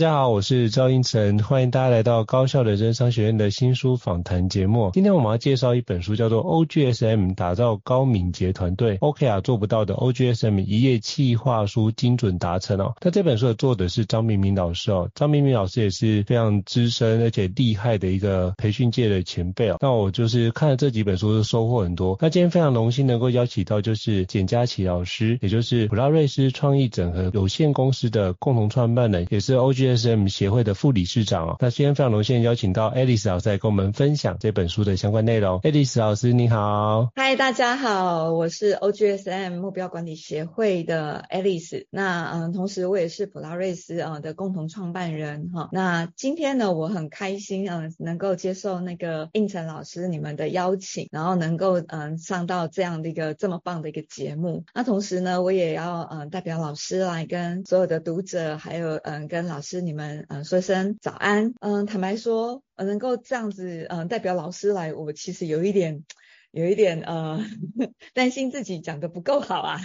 大家好，我是赵英成，欢迎大家来到高校人生商学院的新书访谈节目。今天我们要介绍一本书，叫做《OGSM 打造高敏捷团队》，OKR 做不到的 OGSM 一页企划书精准达成哦。那这本书的作者是张明明老师哦，张明明老师也是非常资深而且厉害的一个培训界的前辈哦。那我就是看了这几本书，收获很多。那今天非常荣幸能够邀请到就是简佳琪老师，也就是普拉瑞斯创意整合有限公司的共同创办人，也是 OGS。SM 协会的副理事长哦，那今天非常荣幸邀请到 Alice 老师来跟我们分享这本书的相关内容。Alice 老师你好，嗨，大家好，我是 OGSM 目标管理协会的 Alice。那嗯，同时我也是普拉瑞斯啊的共同创办人哈。那今天呢，我很开心嗯，能够接受那个胤丞老师你们的邀请，然后能够嗯上到这样的一个这么棒的一个节目。那同时呢，我也要嗯代表老师来跟所有的读者，还有嗯跟老师。你们嗯说声早安嗯，坦白说能够这样子嗯代表老师来，我其实有一点有一点呃 担心自己讲的不够好啊。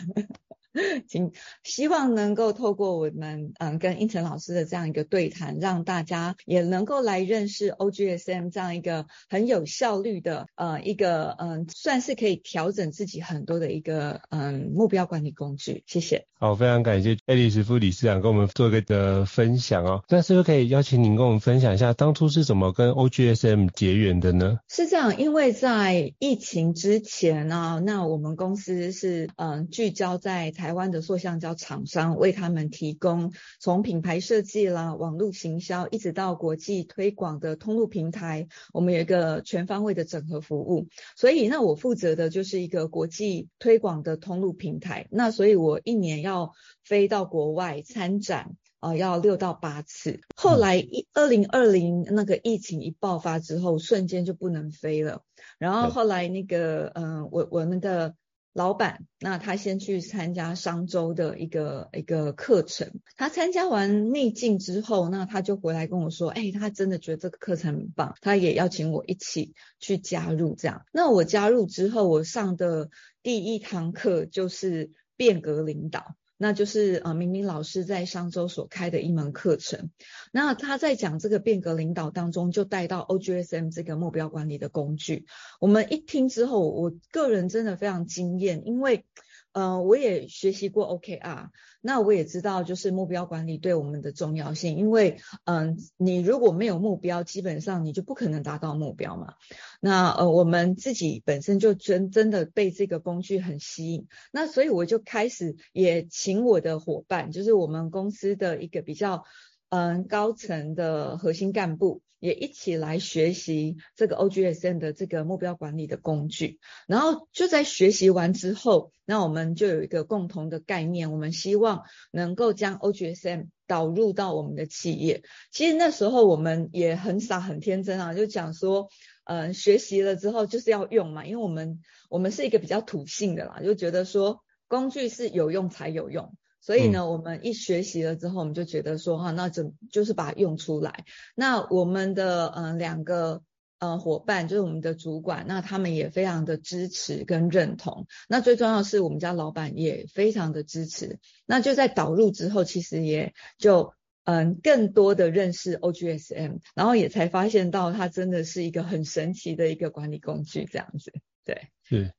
请希望能够透过我们嗯跟应成老师的这样一个对谈，让大家也能够来认识 OGSM 这样一个很有效率的呃一个嗯算是可以调整自己很多的一个嗯目标管理工具。谢谢。好，非常感谢 Alice 副理事长跟我们做一个的分享哦。那是不是可以邀请您跟我们分享一下当初是怎么跟 OGSM 结缘的呢？是这样，因为在疫情之前呢、啊，那我们公司是嗯聚焦在台。台湾的塑橡胶厂商为他们提供从品牌设计啦、网络行销，一直到国际推广的通路平台，我们有一个全方位的整合服务。所以，那我负责的就是一个国际推广的通路平台。那所以我一年要飞到国外参展啊、呃，要六到八次。后来一二零二零那个疫情一爆发之后，瞬间就不能飞了。然后后来那个嗯、呃，我我那个。老板，那他先去参加商周的一个一个课程，他参加完内镜之后，那他就回来跟我说，哎，他真的觉得这个课程很棒，他也邀请我一起去加入这样。那我加入之后，我上的第一堂课就是变革领导。那就是呃，明明老师在上周所开的一门课程。那他在讲这个变革领导当中，就带到 OGSM 这个目标管理的工具。我们一听之后，我个人真的非常惊艳，因为。嗯、我也学习过 OKR，那我也知道就是目标管理对我们的重要性，因为嗯、你如果没有目标，基本上你就不可能达到目标嘛。那呃，我们自己本身就真真的被这个工具很吸引，那所以我就开始也请我的伙伴，就是我们公司的一个比较嗯、高层的核心干部。也一起来学习这个 OGSM 的这个目标管理的工具，然后就在学习完之后，那我们就有一个共同的概念，我们希望能够将 OGSM 导入到我们的企业。其实那时候我们也很傻很天真啊，就讲说。嗯学习了之后就是要用嘛，因为我们我们是一个比较土性的啦，就觉得说工具是有用才有用，所以呢，嗯、我们一学习了之后，我们就觉得说哈，那怎就是把它用出来。那我们的嗯、呃、两个。呃，伙伴就是我们的主管，那他们也非常的支持跟认同。那最重要的是，我们家老板也非常的支持。那就在导入之后，其实也就嗯更多的认识 OGSM，然后也才发现到它真的是一个很神奇的一个管理工具，这样子。对，是，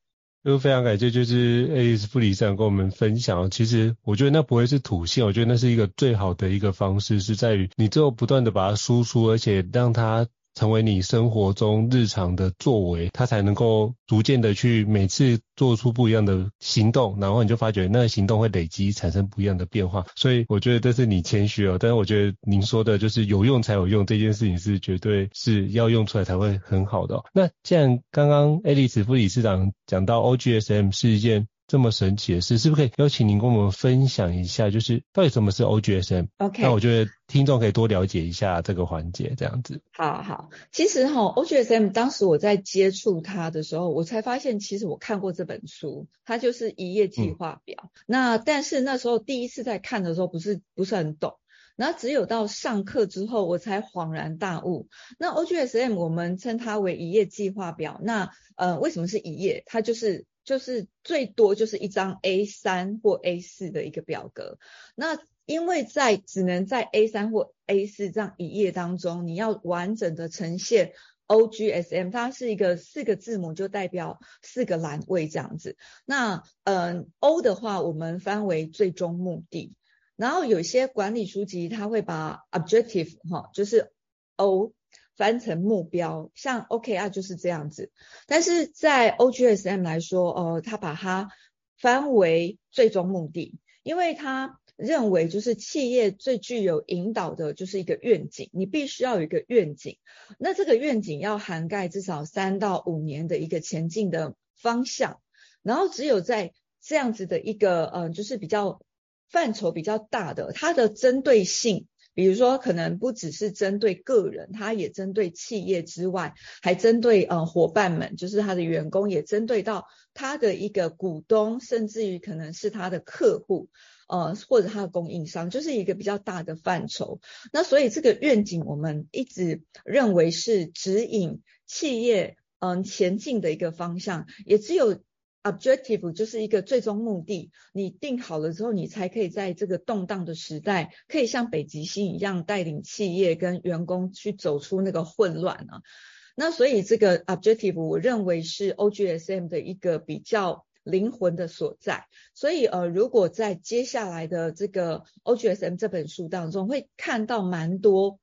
就非常感谢，就是爱丽丝副理事长跟我们分享。其实我觉得那不会是土性，我觉得那是一个最好的一个方式，是在于你最后不断的把它输出，而且让它。成为你生活中日常的作为，它才能够逐渐的去每次做出不一样的行动，然后你就发觉那个行动会累积产生不一样的变化。所以我觉得这是你谦虚哦，但是我觉得您说的就是有用才有用这件事情是绝对是要用出来才会很好的哦。那既然刚刚爱丽丝副理事长讲到 OGSM 是一件。这么神奇的事，是不是可以邀请您跟我们分享一下，就是到底什么是 OGSM？OK，那我觉得听众可以多了解一下这个环节，这样子。好好，其实哈，OGSM 当时我在接触它的时候，我才发现其实我看过这本书，它就是一页计划表。嗯、那但是那时候第一次在看的时候，不是不是很懂，然后只有到上课之后，我才恍然大悟。那 OGSM 我们称它为一页计划表，那呃为什么是一页？它就是。就是最多就是一张 A3 或 A4 的一个表格，那因为在只能在 A3 或 A4 这样一页当中，你要完整的呈现 OGSM，它是一个四个字母就代表四个栏位这样子。那嗯 O 的话，我们翻为最终目的，然后有些管理书籍它会把 Objective 哈，就是 O。翻成目标，像 OKR 就是这样子，但是在 OGSM 来说，呃，他把它翻为最终目的，因为他认为就是企业最具有引导的就是一个愿景，你必须要有一个愿景，那这个愿景要涵盖至少三到五年的一个前进的方向，然后只有在这样子的一个，呃，就是比较范畴比较大的，它的针对性。比如说，可能不只是针对个人，他也针对企业之外，还针对呃伙伴们，就是他的员工，也针对到他的一个股东，甚至于可能是他的客户，呃或者他的供应商，就是一个比较大的范畴。那所以这个愿景，我们一直认为是指引企业嗯、前进的一个方向，也只有。Objective 就是一个最终目的，你定好了之后，你才可以在这个动荡的时代，可以像北极星一样带领企业跟员工去走出那个混乱啊。那所以这个 Objective 我认为是 OGSM 的一个比较灵魂的所在。所以呃，如果在接下来的这个 OGSM 这本书当中，会看到蛮多。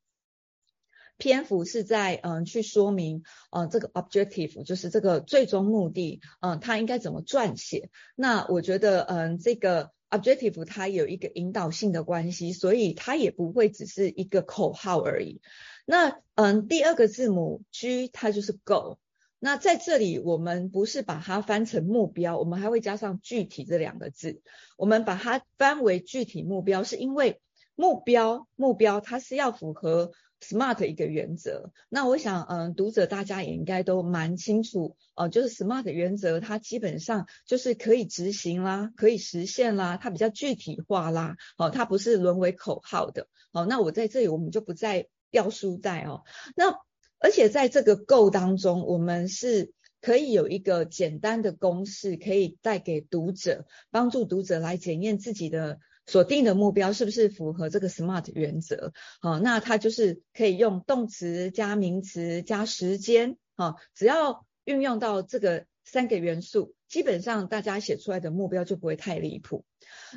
篇幅是在嗯、去说明呃这个 objective 就是这个最终目的，嗯、它应该怎么撰写？那我觉得嗯、这个 objective 它有一个引导性的关系，所以它也不会只是一个口号而已。那嗯、第二个字母 G 它就是 go。那在这里我们不是把它翻成目标，我们还会加上具体这两个字。我们把它翻为具体目标，是因为目标目标它是要符合。SMART 一个原则，那我想，嗯，读者大家也应该都蛮清楚，呃，就是 SMART 原则，它基本上就是可以执行啦，可以实现啦，它比较具体化啦，哦，它不是沦为口号的，哦，那我在这里我们就不再掉书袋哦，那而且在这个 Go 当中，我们是可以有一个简单的公式，可以带给读者，帮助读者来检验自己的。所定的目标是不是符合这个 SMART 原则？好，那它就是可以用动词加名词加时间，好，只要运用到这个三个元素，基本上大家写出来的目标就不会太离谱。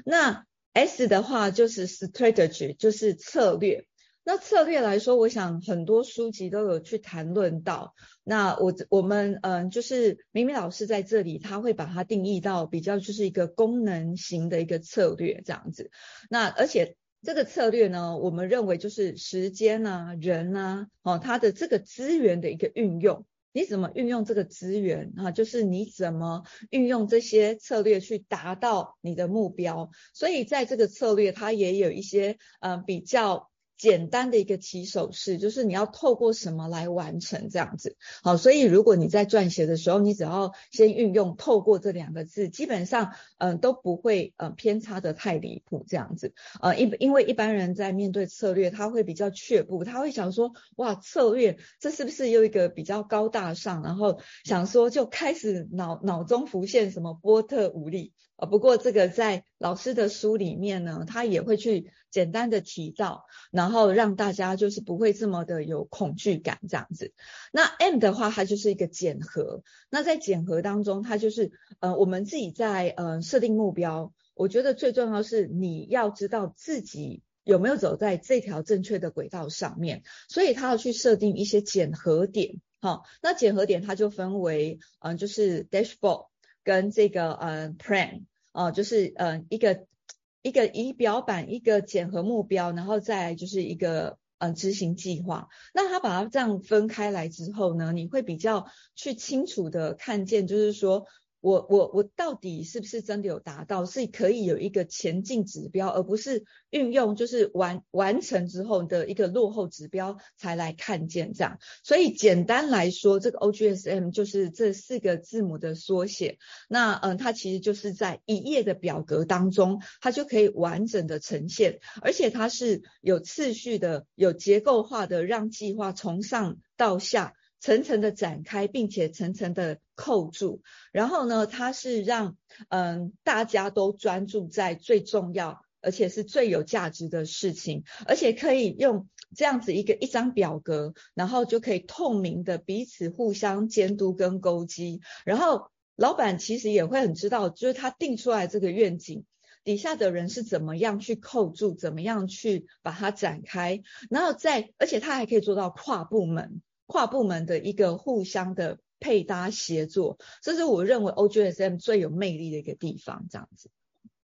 那 S 的话就是 strategy，就是策略。那策略来说，我想很多书籍都有去谈论到。那我我们嗯，就是明明老师在这里，他会把它定义到比较就是一个功能型的一个策略这样子。那而且这个策略呢，我们认为就是时间啊、人啊，哦，它的这个资源的一个运用，你怎么运用这个资源啊？就是你怎么运用这些策略去达到你的目标。所以在这个策略，它也有一些嗯比较。简单的一个起手式，就是你要透过什么来完成这样子。好，所以如果你在撰写的时候，你只要先运用“透过”这两个字，基本上嗯、都不会呃偏差的太离谱这样子。呃，因因为一般人在面对策略，他会比较却步，他会想说，哇，策略这是不是又一个比较高大上？然后想说就开始脑脑中浮现什么波特五力。呃，不过这个在老师的书里面呢，他也会去简单的提到，然后让大家就是不会这么的有恐惧感这样子。那 M 的话，它就是一个检核。那在检核当中，它就是呃，我们自己在呃设定目标，我觉得最重要是你要知道自己有没有走在这条正确的轨道上面，所以他要去设定一些检核点。好，那检核点它就分为嗯、就是 dashboard。跟这个呃 plan 哦、呃，就是呃一个一个仪表板，一个检核目标，然后再就是一个呃执行计划。那他把它这样分开来之后呢，你会比较去清楚的看见，就是说。我我我到底是不是真的有达到？是可以有一个前进指标，而不是运用就是完完成之后的一个落后指标才来看见这样。所以简单来说，这个 OGSM 就是这四个字母的缩写。那嗯，它其实就是在一页的表格当中，它就可以完整的呈现，而且它是有次序的、有结构化的，让计划从上到下。层层的展开，并且层层的扣住，然后呢，它是让嗯大家都专注在最重要而且是最有价值的事情，而且可以用这样子一个一张表格，然后就可以透明的彼此互相监督跟勾稽，然后老板其实也会很知道，就是他定出来这个愿景，底下的人是怎么样去扣住，怎么样去把它展开，然后再而且他还可以做到跨部门。跨部门的一个互相的配搭协作，这是我认为 OGSM 最有魅力的一个地方，这样子。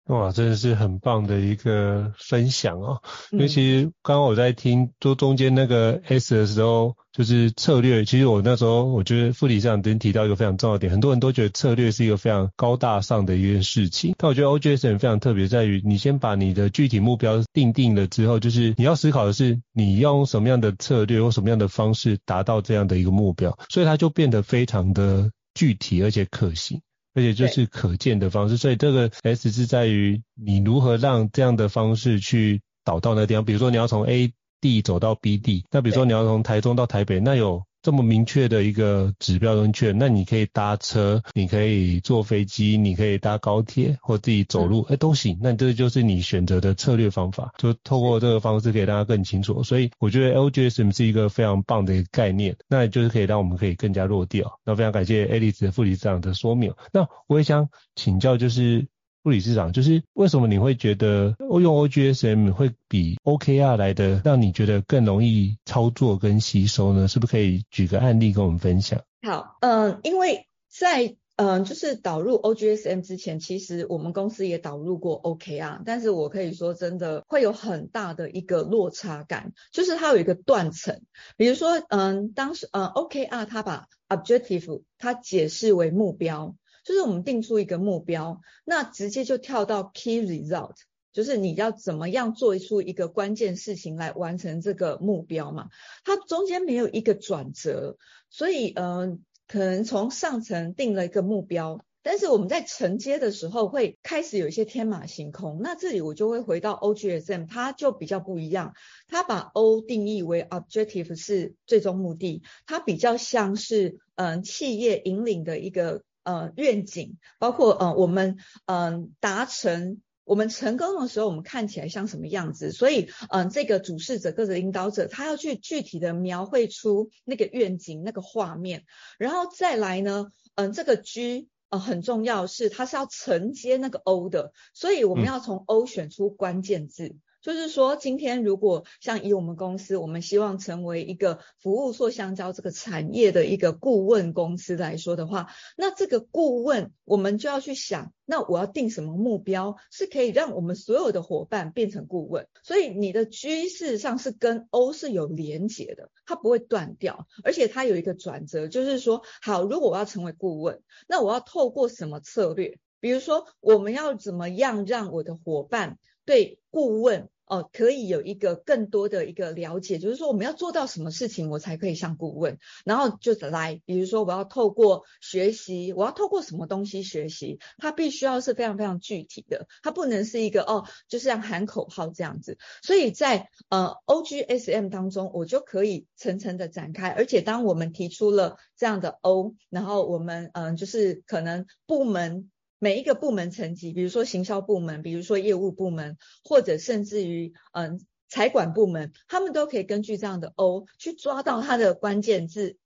哇，真的是很棒的一个分享哦！因为其实刚刚我在听做中间那个 S 的时候，就是策略。其实我那时候我觉得副理上已经提到一个非常重要的点，很多人都觉得策略是一个非常高大上的一件事情。但我觉得 OGSM 非常特别，在于你先把你的具体目标定定了之后，就是你要思考的是你要用什么样的策略或什么样的方式达到这样的一个目标，所以它就变得非常的具体而且可行。而且就是可见的方式，所以这个 S 是在于你如何让这样的方式去导到那个地方。比如说你要从 A 地走到 B 地，那比如说你要从台中到台北，那有。这么明确的一个指标明确，那你可以搭车，你可以坐飞机，你可以搭高铁或自己走路，哎、嗯，都行。那这就是你选择的策略方法，就透过这个方式可以让大家更清楚。所以我觉得 LGSM 是一个非常棒的一个概念，那就是可以让我们可以更加落地哦。那非常感谢 Alice 的副理事长的说明。那我也想请教，就是。副理事长，就是为什么你会觉得用 OGSM 会比 OKR 来的让你觉得更容易操作跟吸收呢？是不是可以举个案例跟我们分享？好，嗯、因为在嗯、就是导入 OGSM 之前，其实我们公司也导入过 OKR，但是我可以说真的会有很大的一个落差感，就是它有一个断层。比如说，嗯、当时嗯 OKR 它把 objective 它解释为目标。就是我们定出一个目标，那直接就跳到 key result，就是你要怎么样做出一个关键事情来完成这个目标嘛。它中间没有一个转折，所以嗯、呃，可能从上层定了一个目标，但是我们在承接的时候会开始有一些天马行空。那这里我就会回到 OGSM，它就比较不一样，它把 O 定义为 objective 是最终目的，它比较像是嗯、企业引领的一个。呃，愿景包括呃，我们嗯、呃、达成我们成功的时候，我们看起来像什么样子？所以嗯、呃，这个主事者、各个领导者，他要去具体的描绘出那个愿景、那个画面，然后再来呢，嗯、呃，这个 G 呃很重要是它是要承接那个 O 的，所以我们要从 O 选出关键字。嗯就是说，今天如果像以我们公司，我们希望成为一个服务塑橡胶这个产业的一个顾问公司来说的话，那这个顾问我们就要去想，那我要定什么目标，是可以让我们所有的伙伴变成顾问。所以你的 G 事实上是跟 O 是有连结的，它不会断掉，而且它有一个转折，就是说，好，如果我要成为顾问，那我要透过什么策略？比如说，我们要怎么样让我的伙伴对顾问哦，可以有一个更多的一个了解，就是说我们要做到什么事情，我才可以向顾问，然后就是来，比如说我要透过学习，我要透过什么东西学习，它必须要是非常非常具体的，它不能是一个哦，就是像喊口号这样子。所以在呃 OGSM 当中，我就可以层层的展开，而且当我们提出了这样的 O，然后我们嗯、就是可能部门。每一个部门层级，比如说行销部门，比如说业务部门，或者甚至于嗯财管部门，他们都可以根据这样的 O 去抓到它的关键字，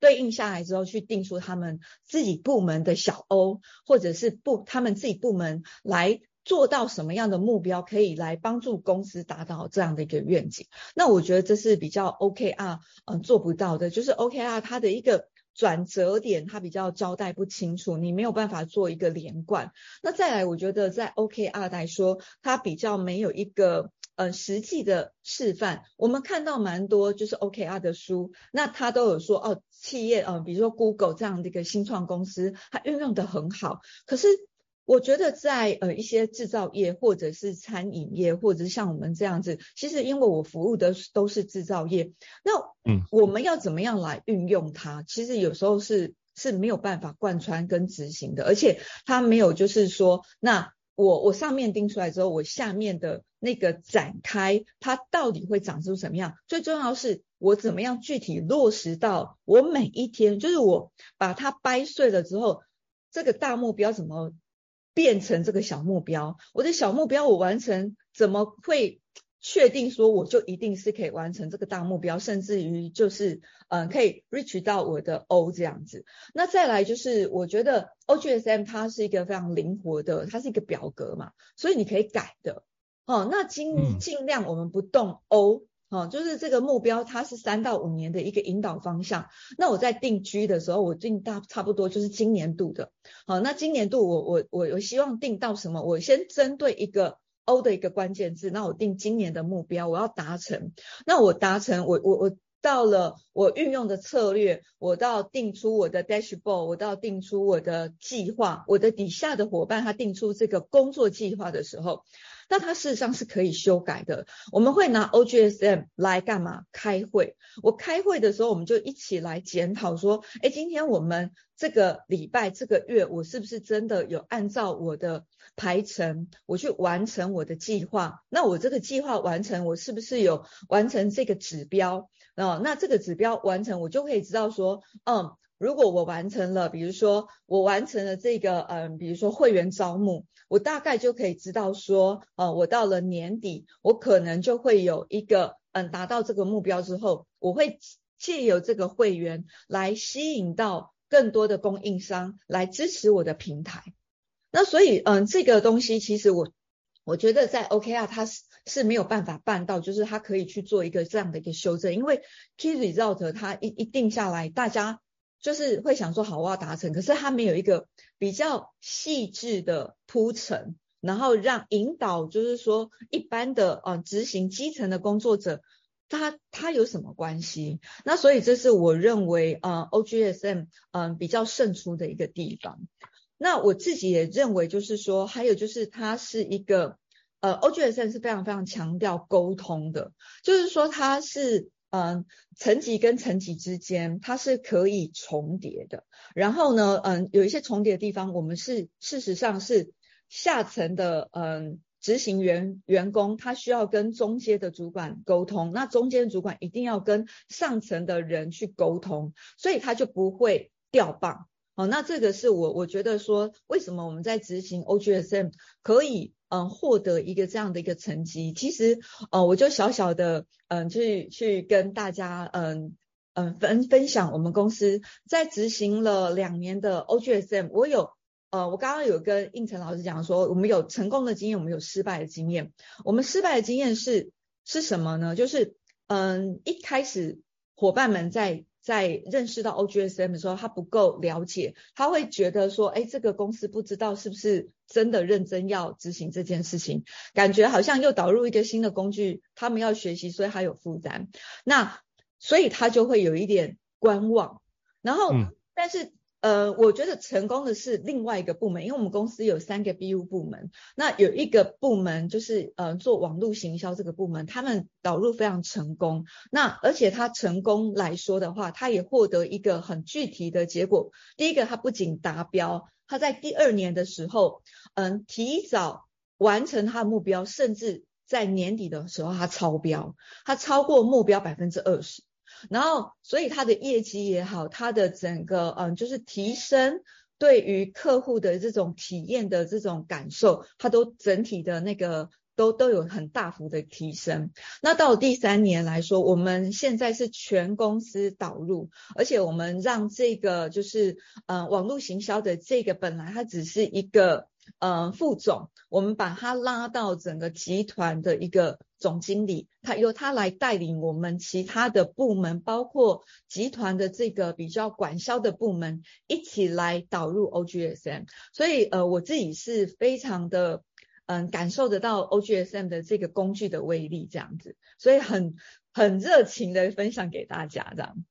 对应下来之后去定出他们自己部门的小 O，或者是部他们自己部门来做到什么样的目标，可以来帮助公司达到这样的一个愿景。那我觉得这是比较 OKR 嗯做不到的，就是 OKR 它的一个。转折点它比较交代不清楚，你没有办法做一个连贯。那再来，我觉得在 OKR 来说，它比较没有一个呃实际的示范。我们看到蛮多就是 OKR 的书，那它都有说哦，企业呃，比如说 Google 这样的一个新创公司，它运用的很好，可是。我觉得在呃一些制造业，或者是餐饮业，或者是像我们这样子，其实因为我服务的都是制造业，那嗯，我们要怎么样来运用它？其实有时候是是没有办法贯穿跟执行的，而且它没有就是说，那我我上面定出来之后，我下面的那个展开，它到底会长出什么样？最重要是我怎么样具体落实到我每一天，就是我把它掰碎了之后，这个大目标怎么？变成这个小目标，我的小目标我完成，怎么会确定说我就一定是可以完成这个大目标，甚至于就是嗯可以 reach 到我的 O 这样子。那再来就是我觉得 OGSM 它是一个非常灵活的，它是一个表格嘛，所以你可以改的。哦，那尽尽量我们不动 O。哦，就是这个目标，它是三到五年的一个引导方向。那我在定居的时候，我定大差不多就是今年度的。好，那今年度我我我我希望定到什么？我先针对一个 O 的一个关键字，那我定今年的目标，我要达成。那我达成，我我我到了我运用的策略，我到定出我的 dashboard，我到定出我的计划，我的底下的伙伴他定出这个工作计划的时候。那它事实上是可以修改的。我们会拿 OGSM 来干嘛？开会。我开会的时候，我们就一起来检讨说，哎，今天我们这个礼拜、这个月，我是不是真的有按照我的排程，我去完成我的计划？那我这个计划完成，我是不是有完成这个指标？哦，那这个指标完成，我就可以知道说，嗯。如果我完成了，比如说我完成了这个，嗯，比如说会员招募，我大概就可以知道说，呃，我到了年底，我可能就会有一个，嗯，达到这个目标之后，我会借由这个会员来吸引到更多的供应商来支持我的平台。那所以，嗯，这个东西其实我我觉得在 OKR 它是是没有办法办到，就是它可以去做一个这样的一个修正，因为 Key Result 它一一定下来，大家。就是会想说好，我要达成，可是它没有一个比较细致的铺陈，然后让引导，就是说一般的呃执行基层的工作者，它它有什么关系？那所以这是我认为呃 OGSM 嗯、比较胜出的一个地方。那我自己也认为就是说，还有就是它是一个呃 OGSM 是非常非常强调沟通的，就是说它是。嗯，层级跟层级之间它是可以重叠的。然后呢，嗯，有一些重叠的地方，我们是事实上是下层的嗯执行员员工，他需要跟中间的主管沟通，那中间主管一定要跟上层的人去沟通，所以他就不会掉棒。好，那这个是我我觉得说，为什么我们在执行 OGSM 可以。嗯，获得一个这样的一个成绩，其实，呃，我就小小的，嗯，去去跟大家，嗯嗯分分享我们公司在执行了两年的 OGSM，我有，呃，我刚刚有跟应成老师讲说，我们有成功的经验，我们有失败的经验。我们失败的经验是是什么呢？就是，嗯，一开始伙伴们在。在认识到 OGSM 的时候，他不够了解，他会觉得说，哎，这个公司不知道是不是真的认真要执行这件事情，感觉好像又导入一个新的工具，他们要学习，所以他有负担。那所以他就会有一点观望。然后，嗯、但是，呃，我觉得成功的是另外一个部门，因为我们公司有三个 BU 部门，那有一个部门就是呃做网络行销这个部门，他们导入非常成功。那而且他成功来说的话，他也获得一个很具体的结果。第一个，他不仅达标，他在第二年的时候，嗯，提早完成他的目标，甚至在年底的时候他超标，他超过目标百分之二十。然后，所以他的业绩也好，他的整个嗯，就是提升对于客户的这种体验的这种感受，他都整体的那个都都有很大幅的提升。那到第三年来说，我们现在是全公司导入，而且我们让这个就是嗯，网络行销的这个本来它只是一个。呃，副总，我们把他拉到整个集团的一个总经理，他由他来带领我们其他的部门，包括集团的这个比较管销的部门，一起来导入 OGSM。所以，呃，我自己是非常的，嗯、感受得到 OGSM 的这个工具的威力，这样子，所以很很热情的分享给大家，这样。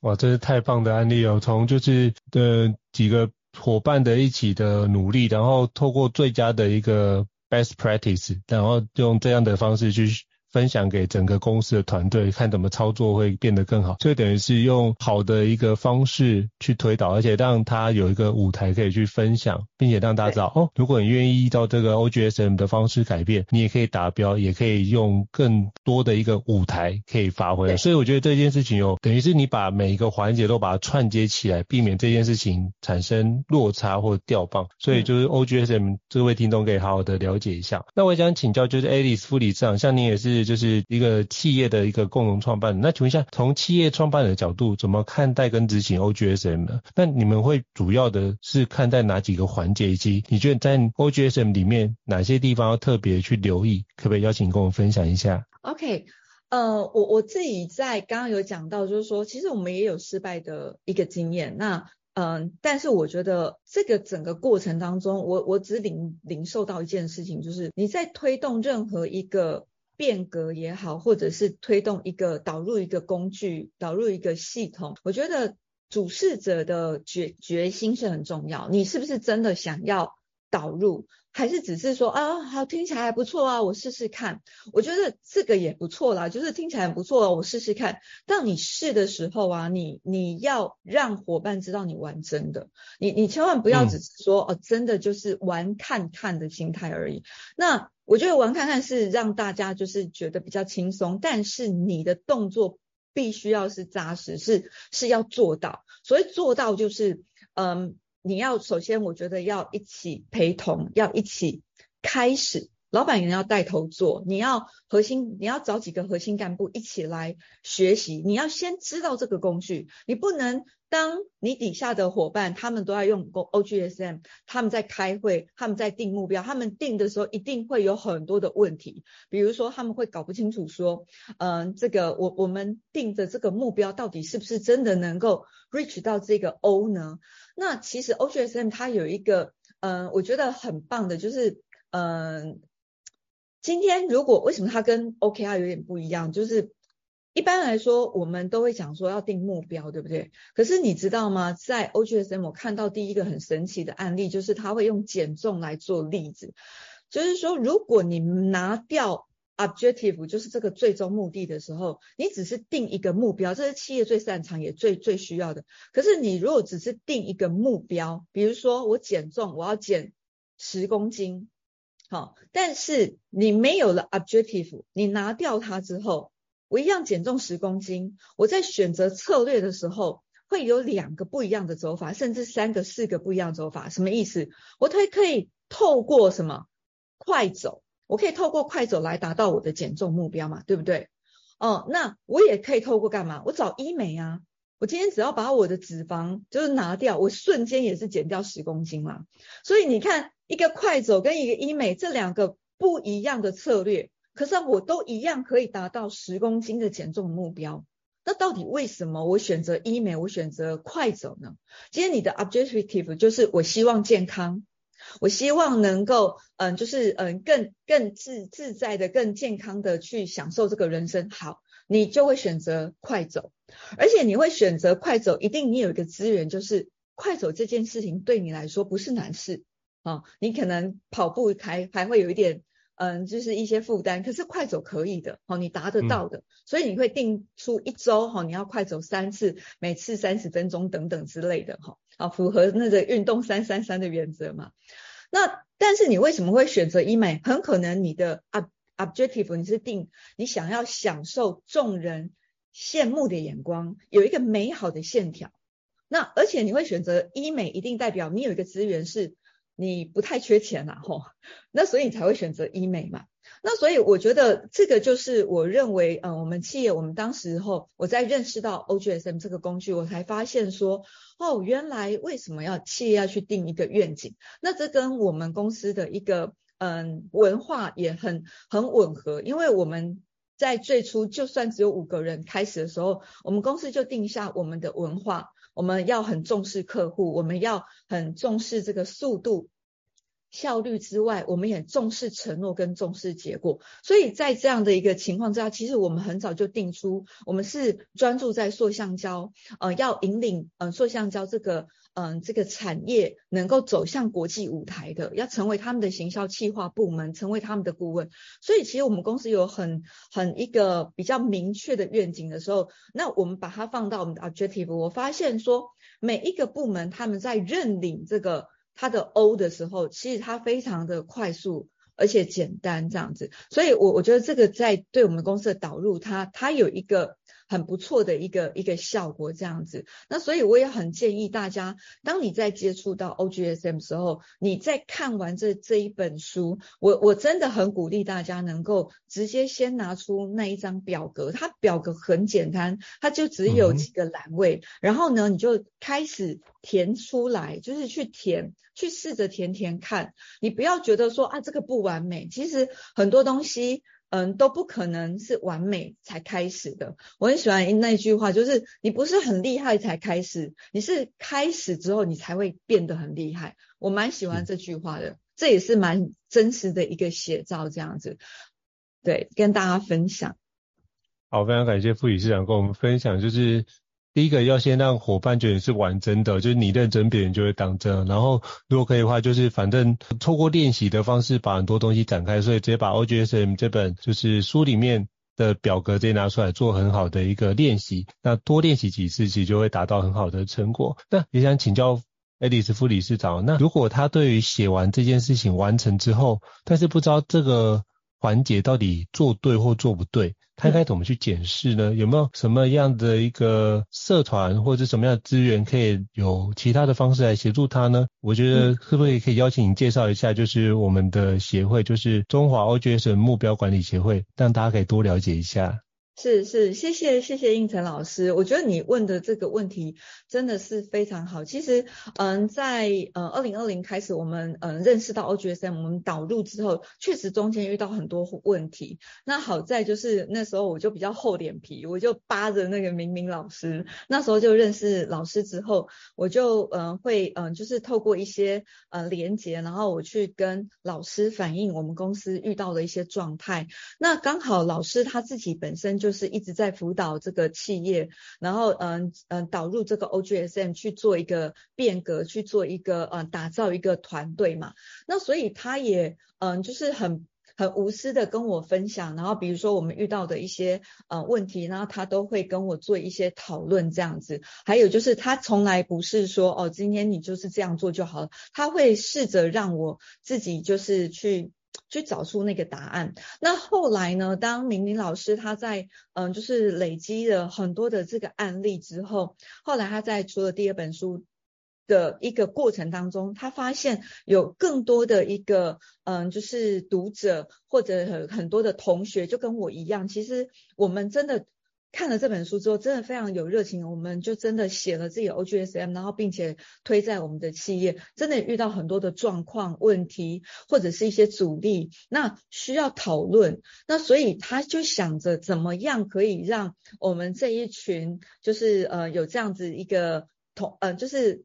哇，真是太棒的案例哦！从就是的几个。伙伴的一起的努力，然后透过最佳的一个 best practice，然后用这样的方式去。 分享给整个公司的团队，看怎么操作会变得更好。所以等于是用好的一个方式去推导，而且让他有一个舞台可以去分享，并且让大家知道哦，如果你愿意依照这个 OGSM 的方式改变，你也可以达标，也可以用更多的一个舞台可以发挥。所以我觉得这件事情有等于是你把每一个环节都把它串接起来，避免这件事情产生落差或掉棒。所以就是 OGSM 这位听众可以好好的了解一下。那我想请教，就是 Alice 副理事长，像你也是。就是一个企业的一个共同创办，那请问一下，从企业创办人的角度，怎么看待跟执行 OGSM 呢？那你们会主要的是看待哪几个环节，以及你觉得在 OGSM 里面哪些地方要特别去留意？可不可以邀请跟我们分享一下？OK，呃，我我自己在刚刚有讲到，就是说，其实我们也有失败的一个经验。那嗯、但是我觉得这个整个过程当中，我我只领领受到一件事情，就是你在推动任何一个。变革也好，或者是推动一个导入一个工具，导入一个系统，我觉得主事者的决决心是很重要。你是不是真的想要导入，还是只是说啊，好，听起来还不错啊，我试试看。我觉得这个也不错啦，就是听起来很不错啊，我试试看。当你试的时候啊，你你要让伙伴知道你玩真的，你你千万不要只是说哦、真的就是玩看看的心态而已。那。我觉得玩看看是让大家就是觉得比较轻松，但是你的动作必须要是扎实，是是要做到。所以做到就是，嗯，你要首先我觉得要一起陪同，要一起开始。老板也要带头做，你要核心，你要找几个核心干部一起来学习。你要先知道这个工具，你不能当你底下的伙伴他们都在用 OGSM，他们在开会，他们在定目标，他们定的时候一定会有很多的问题，比如说他们会搞不清楚说，嗯、呃，这个我我们定的这个目标到底是不是真的能够 reach 到这个 O 呢？那其实 OGSM 它有一个，嗯、我觉得很棒的，就是，嗯、今天如果为什么它跟 OKR 有点不一样？就是一般来说，我们都会讲说要定目标，对不对？可是你知道吗？在 OGSM 我看到第一个很神奇的案例，就是他会用减重来做例子。就是说，如果你拿掉 objective，就是这个最终目的的时候，你只是定一个目标，这是企业最擅长也最最需要的。可是你如果只是定一个目标，比如说我减重，我要减十公斤。好，但是你没有了 objective，你拿掉它之后，我一样减重十公斤。我在选择策略的时候，会有两个不一样的走法，甚至三个、四个不一样的走法。什么意思？我可以可以透过什么快走，我可以透过快走来达到我的减重目标嘛，对不对？哦，那我也可以透过干嘛？我找医美啊。我今天只要把我的脂肪就是拿掉，我瞬间也是减掉十公斤嘛。所以你看，一个快走跟一个医美这两个不一样的策略，可是我都一样可以达到十公斤的减重目标。那到底为什么我选择医美，我选择快走呢？今天你的 objective 就是我希望健康，我希望能够嗯，就是嗯更更自自在的、更健康的去享受这个人生。好。你就会选择快走，而且你会选择快走，一定你有一个资源，就是快走这件事情对你来说不是难事啊、你可能跑步还还会有一点。嗯，就是一些负担，可是快走可以的，好，你达得到的，嗯、所以你会定出一周，哈，你要快走三次，每次三十分钟等等之类的，哈，啊，符合那个运动三三三的原则嘛。那但是你为什么会选择医美？很可能你的 ob objective 你是定你想要享受众人羡慕的眼光，有一个美好的线条。那而且你会选择医美，一定代表你有一个资源是。你不太缺钱呐，吼，那所以你才会选择医美嘛。那所以我觉得这个就是我认为，嗯，我们企业我们当时候我在认识到 OGSM 这个工具，我才发现说，哦，原来为什么要企业要去定一个愿景？那这跟我们公司的一个嗯文化也很很吻合，因为我们在最初就算只有五个人开始的时候，我们公司就定下我们的文化。我们要很重视客户，我们要很重视这个速度、效率之外，我们也重视承诺跟重视结果。所以在这样的一个情况之下，其实我们很早就定出，我们是专注在塑橡胶，呃，要引领呃塑橡胶这个。嗯，这个产业能够走向国际舞台的，要成为他们的行销企划部门，成为他们的顾问。所以，其实我们公司有很很一个比较明确的愿景的时候，那我们把它放到我们的 objective。我发现说，每一个部门他们在认领这个它的 O 的时候，其实它非常的快速而且简单这样子。所以我我觉得这个在对我们公司的导入，它它有一个。很不错的一个一个效果，这样子。那所以我也很建议大家，当你在接触到 OGSM 的时候，你在看完这这一本书，我我真的很鼓励大家能够直接先拿出那一张表格，它表格很简单，它就只有几个栏位，嗯、然后呢，你就开始填出来，就是去填，去试着填填看。你不要觉得说啊这个不完美，其实很多东西。嗯，都不可能是完美才开始的。我很喜欢那句话，就是你不是很厉害才开始，你是开始之后你才会变得很厉害。我蛮喜欢这句话的，嗯、这也是蛮真实的一个写照，这样子，对，跟大家分享。好，非常感谢傅理事长跟我们分享，就是。第一个要先让伙伴觉得你是玩真的，就是你认真，别人就会当真。然后如果可以的话，就是反正透过练习的方式把很多东西展开，所以直接把 OGSM 这本就是书里面的表格直接拿出来做很好的一个练习。那多练习几次，其实就会达到很好的成果。那也想请教 Alice 副理事长，那如果他对于写完这件事情完成之后，但是不知道这个。环节到底做对或做不对，他应该怎么去检视呢？有没有什么样的一个社团或者什么样的资源可以有其他的方式来协助他呢？我觉得是不是也可以邀请你介绍一下，就是我们的协会，就是中华 OGSM 目标管理协会，让大家可以多了解一下。是是，谢谢谢谢应成老师，我觉得你问的这个问题真的是非常好。其实，嗯，在呃二零二零开始，我们嗯认识到 OGSM，我们导入之后，确实中间遇到很多问题。那好在就是那时候我就比较厚脸皮，我就扒着那个明明老师，那时候就认识老师之后，我就嗯会嗯就是透过一些呃连接，然后我去跟老师反映我们公司遇到的一些状态。那刚好老师他自己本身就就是一直在辅导这个企业，然后嗯嗯导入这个 OGSM 去做一个变革，去做一个嗯打造一个团队嘛。那所以他也嗯就是很很无私的跟我分享，然后比如说我们遇到的一些呃问题，然后他都会跟我做一些讨论这样子。还有就是他从来不是说哦今天你就是这样做就好了，他会试着让我自己就是去。去找出那个答案。那后来呢？当明明老师他在嗯，就是累积了很多的这个案例之后，后来他在出了第二本书的一个过程当中，他发现有更多的一个嗯，就是读者或者很很多的同学就跟我一样，其实我们真的。看了这本书之后，真的非常有热情，我们就真的写了自己的 OGSM，然后并且推在我们的企业，真的遇到很多的状况、问题或者是一些阻力，那需要讨论，那所以他就想着怎么样可以让我们这一群就是呃有这样子一个同呃就是。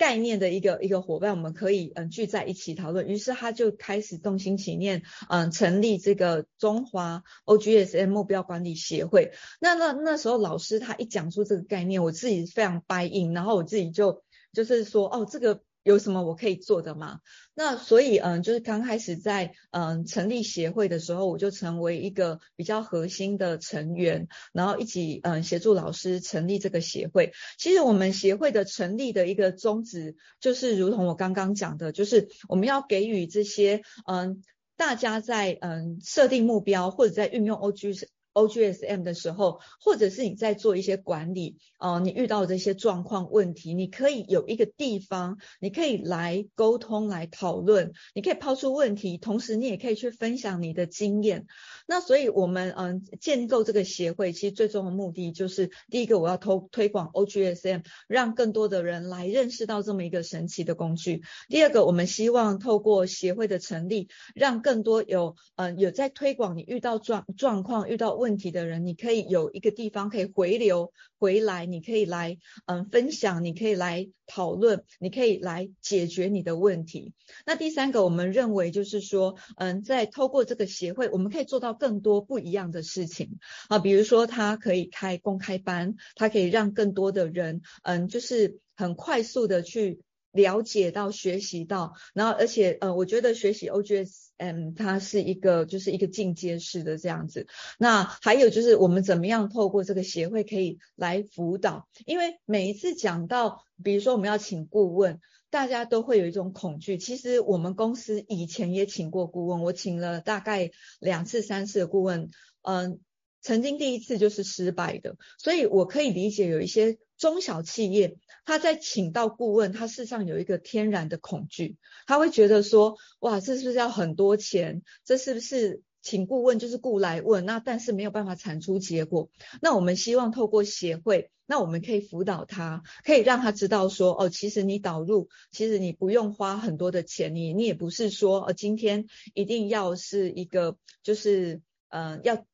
概念的一个一个伙伴，我们可以嗯聚在一起讨论。于是他就开始动心起念，嗯，成立这个中华 OGSM 目标管理协会。那那那时候老师他一讲出这个概念，我自己非常 buy in，然后我自己就就是说哦，这个。有什么我可以做的吗？那所以，嗯，就是刚开始在嗯成立协会的时候，我就成为一个比较核心的成员，然后一起嗯协助老师成立这个协会。其实我们协会的成立的一个宗旨，就是如同我刚刚讲的，就是我们要给予这些嗯大家在嗯设定目标或者在运用 OG。OGSM 的时候，或者是你在做一些管理，呃，你遇到这些状况问题，你可以有一个地方，你可以来沟通、来讨论，你可以抛出问题，同时你也可以去分享你的经验。那所以，我们嗯、建构这个协会，其实最终的目的就是，第一个我要推推广 OGSM，让更多的人来认识到这么一个神奇的工具。第二个，我们希望透过协会的成立，让更多有嗯、有在推广你遇到状状况遇到。问题的人，你可以有一个地方可以回流回来，你可以来嗯分享，你可以来讨论，你可以来解决你的问题。那第三个，我们认为就是说，嗯，在透过这个协会，我们可以做到更多不一样的事情啊，比如说，他可以开公开班，他可以让更多的人，嗯，就是很快速的去了解到、学习到，然后而且，呃，我觉得学习 OGS。嗯，它是一个就是一个进阶式的这样子。那还有就是我们怎么样透过这个协会可以来辅导？因为每一次讲到，比如说我们要请顾问，大家都会有一种恐惧。其实我们公司以前也请过顾问，我请了大概两次、三次的顾问，嗯，曾经第一次就是失败的，所以我可以理解有一些。中小企业，他在请到顾问，他事实上有一个天然的恐惧，他会觉得说，哇，这是不是要很多钱？这是不是请顾问就是雇来问？那但是没有办法产出结果。那我们希望透过协会，那我们可以辅导他，可以让他知道说，哦，其实你导入，其实你不用花很多的钱，你你也不是说，呃，今天一定要是一个，就是，呃，要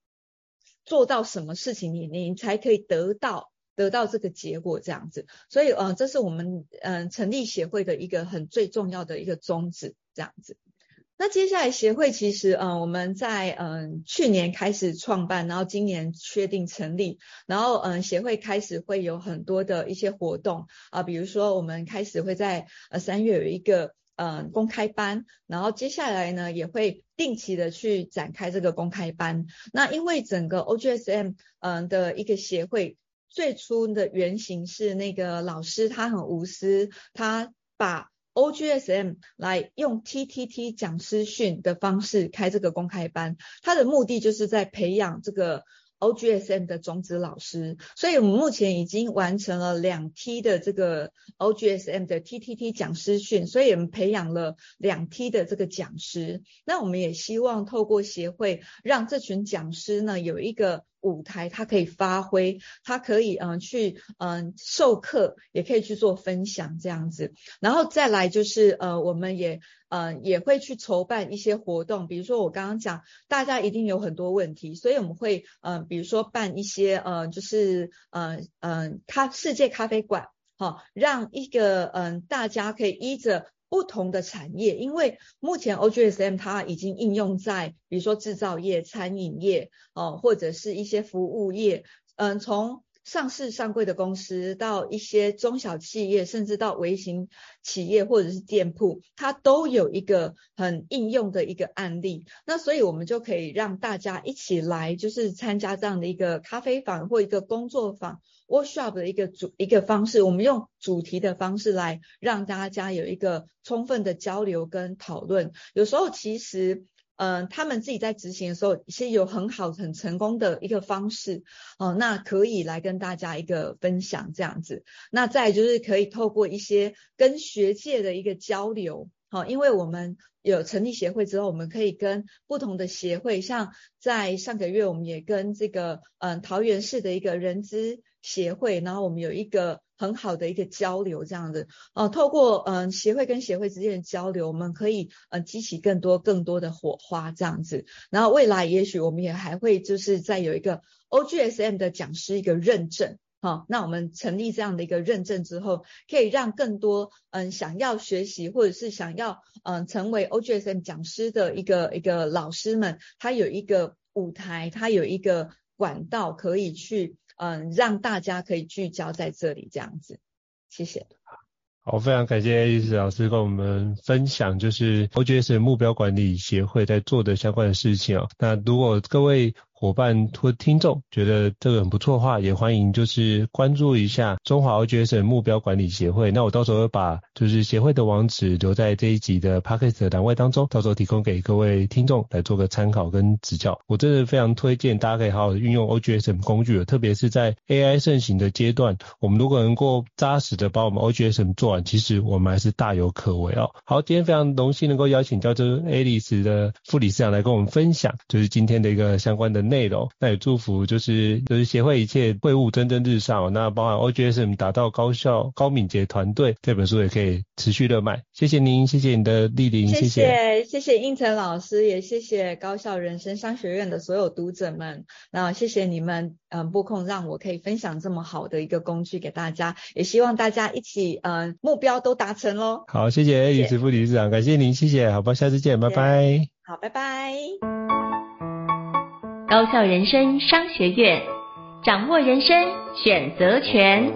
做到什么事情，你你才可以得到。得到这个结果这样子，所以呃，这是我们嗯、成立协会的一个很最重要的一个宗旨这样子。那接下来协会其实嗯、呃、我们在嗯、去年开始创办，然后今年确定成立，然后嗯、呃、协会开始会有很多的一些活动啊、比如说我们开始会在呃三月有一个嗯、公开班，然后接下来呢也会定期的去展开这个公开班。那因为整个 OGSM 嗯、的一个协会。最初的原型是那个老师，他很无私，他把 OGSM 来用 TTT 讲师训的方式开这个公开班，他的目的就是在培养这个。OGSM 的种子老师，所以我们目前已经完成了两梯的这个 OGSM 的 TTT 讲师训，所以我们培养了两梯的这个讲师。那我们也希望透过协会，让这群讲师呢有一个舞台，他可以发挥，他可以嗯去嗯授课，也可以去做分享这样子。然后再来就是呃，我们也。嗯，也会去筹办一些活动，比如说我刚刚讲，大家一定有很多问题，所以我们会，嗯，比如说办一些，呃，就是，嗯嗯，咖世界咖啡馆，好，让一个，嗯，大家可以依着不同的产业，因为目前 OGSM 它已经应用在，比如说制造业、餐饮业，哦，或者是一些服务业，嗯，从。上市上柜的公司，到一些中小企业，甚至到微型企业或者是店铺，它都有一个很应用的一个案例。那所以我们就可以让大家一起来，就是参加这样的一个咖啡坊或一个工作坊 workshop 的一个主一个方式。我们用主题的方式来让大家有一个充分的交流跟讨论。有时候其实。嗯、他们自己在执行的时候，是有很好很成功的一个方式，哦，那可以来跟大家一个分享这样子。那再就是可以透过一些跟学界的一个交流，好、哦，因为我们有成立协会之后，我们可以跟不同的协会，像在上个月，我们也跟这个嗯、桃园市的一个人资协会，然后我们有一个。很好的一个交流，这样子哦，透过嗯协会跟协会之间的交流，我们可以嗯激起更多更多的火花，这样子。然后未来也许我们也还会就是再有一个 OGSM 的讲师一个认证，好，那我们成立这样的一个认证之后，可以让更多嗯想要学习或者是想要嗯成为 OGSM 讲师的一个一个老师们，他有一个舞台，他有一个管道可以去。嗯，让大家可以聚焦在这里，这样子，谢谢。好，非常感谢爱丽丝老师跟我们分享，就是 OGS 目标管理协会在做的相关的事情哦。那如果各位伙伴或听众觉得这个很不错的话，也欢迎就是关注一下中华 OGSM 目标管理协会。那我到时候会把就是协会的网址留在这一集的 Podcast 的栏位当中，到时候提供给各位听众来做个参考跟指教。我真的非常推荐大家可以好好的运用 OGSM 工具，特别是在 AI 盛行的阶段，我们如果能够扎实的把我们 OGSM 做完，其实我们还是大有可为哦。好，今天非常荣幸能够邀请叫做 Alice 的副理事长来跟我们分享，就是今天的一个相关的内容，那也祝福就是就是协会一切会务蒸蒸日上，那包含 OGSM 打造高效高敏捷团队这本书也可以持续热卖。谢谢您，谢谢你的莅临，谢谢谢谢应成老师，也谢谢高校人生商学院的所有读者们，那谢谢你们嗯拨空让我可以分享这么好的一个工具给大家，也希望大家一起嗯目标都达成喽。好，谢谢李师副理事长，感谢您，谢谢，好吧，下次见，拜拜。好，拜拜。高校人生商学院，掌握人生选择权。